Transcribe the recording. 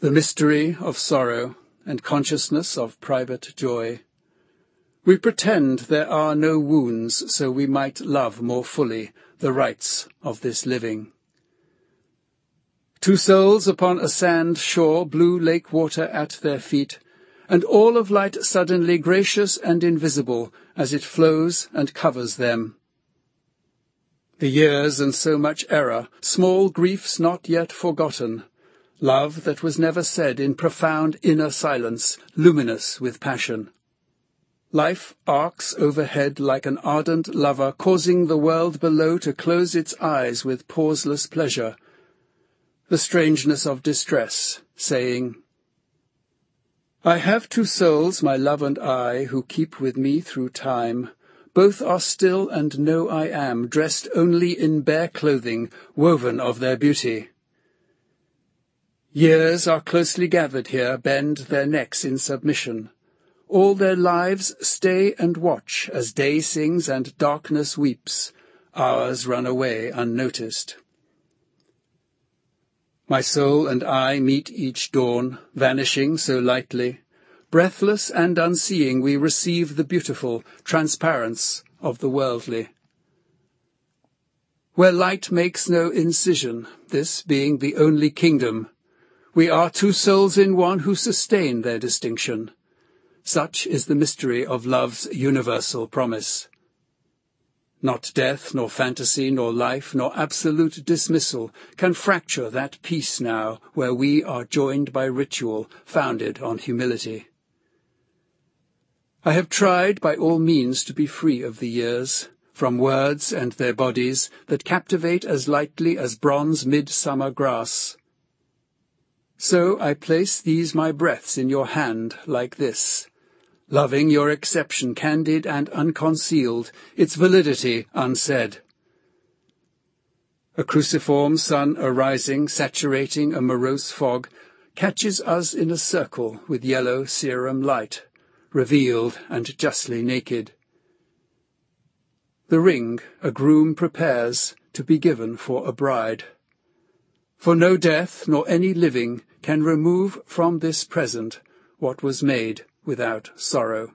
The mystery of sorrow and consciousness of private joy. We pretend there are no wounds so we might love more fully the rights of this living. Two souls upon a sand shore, blue lake water at their feet, and all of light suddenly gracious and invisible as it flows and covers them. The years and so much error, small griefs not yet forgotten, love that was never said in profound inner silence, luminous with passion. Life arcs overhead like an ardent lover, causing the world below to close its eyes with pauseless pleasure. The strangeness of distress, saying, I have two souls, my love and I, who keep with me through time. Both are still and know I am, dressed only in bare clothing, woven of their beauty. Years are closely gathered here, bend their necks in submission. All their lives stay and watch as day sings and darkness weeps. Hours run away unnoticed. My soul and I meet each dawn, vanishing so lightly. Breathless and unseeing, we receive the beautiful transparence of the worldly. Where light makes no incision, this being the only kingdom, we are two souls in one who sustain their distinction. Such is the mystery of love's universal promise. Not death, nor fantasy, nor life, nor absolute dismissal can fracture that peace now where we are joined by ritual founded on humility. I have tried by all means to be free of the years, from words and their bodies that captivate as lightly as bronze midsummer grass. So I place these my breaths in your hand like this, loving your exception candid and unconcealed, its validity unsaid. A cruciform sun arising, saturating a morose fog, catches us in a circle with yellow serum light revealed and justly naked. The ring a groom prepares to be given for a bride. For no death nor any living can remove from this present what was made without sorrow.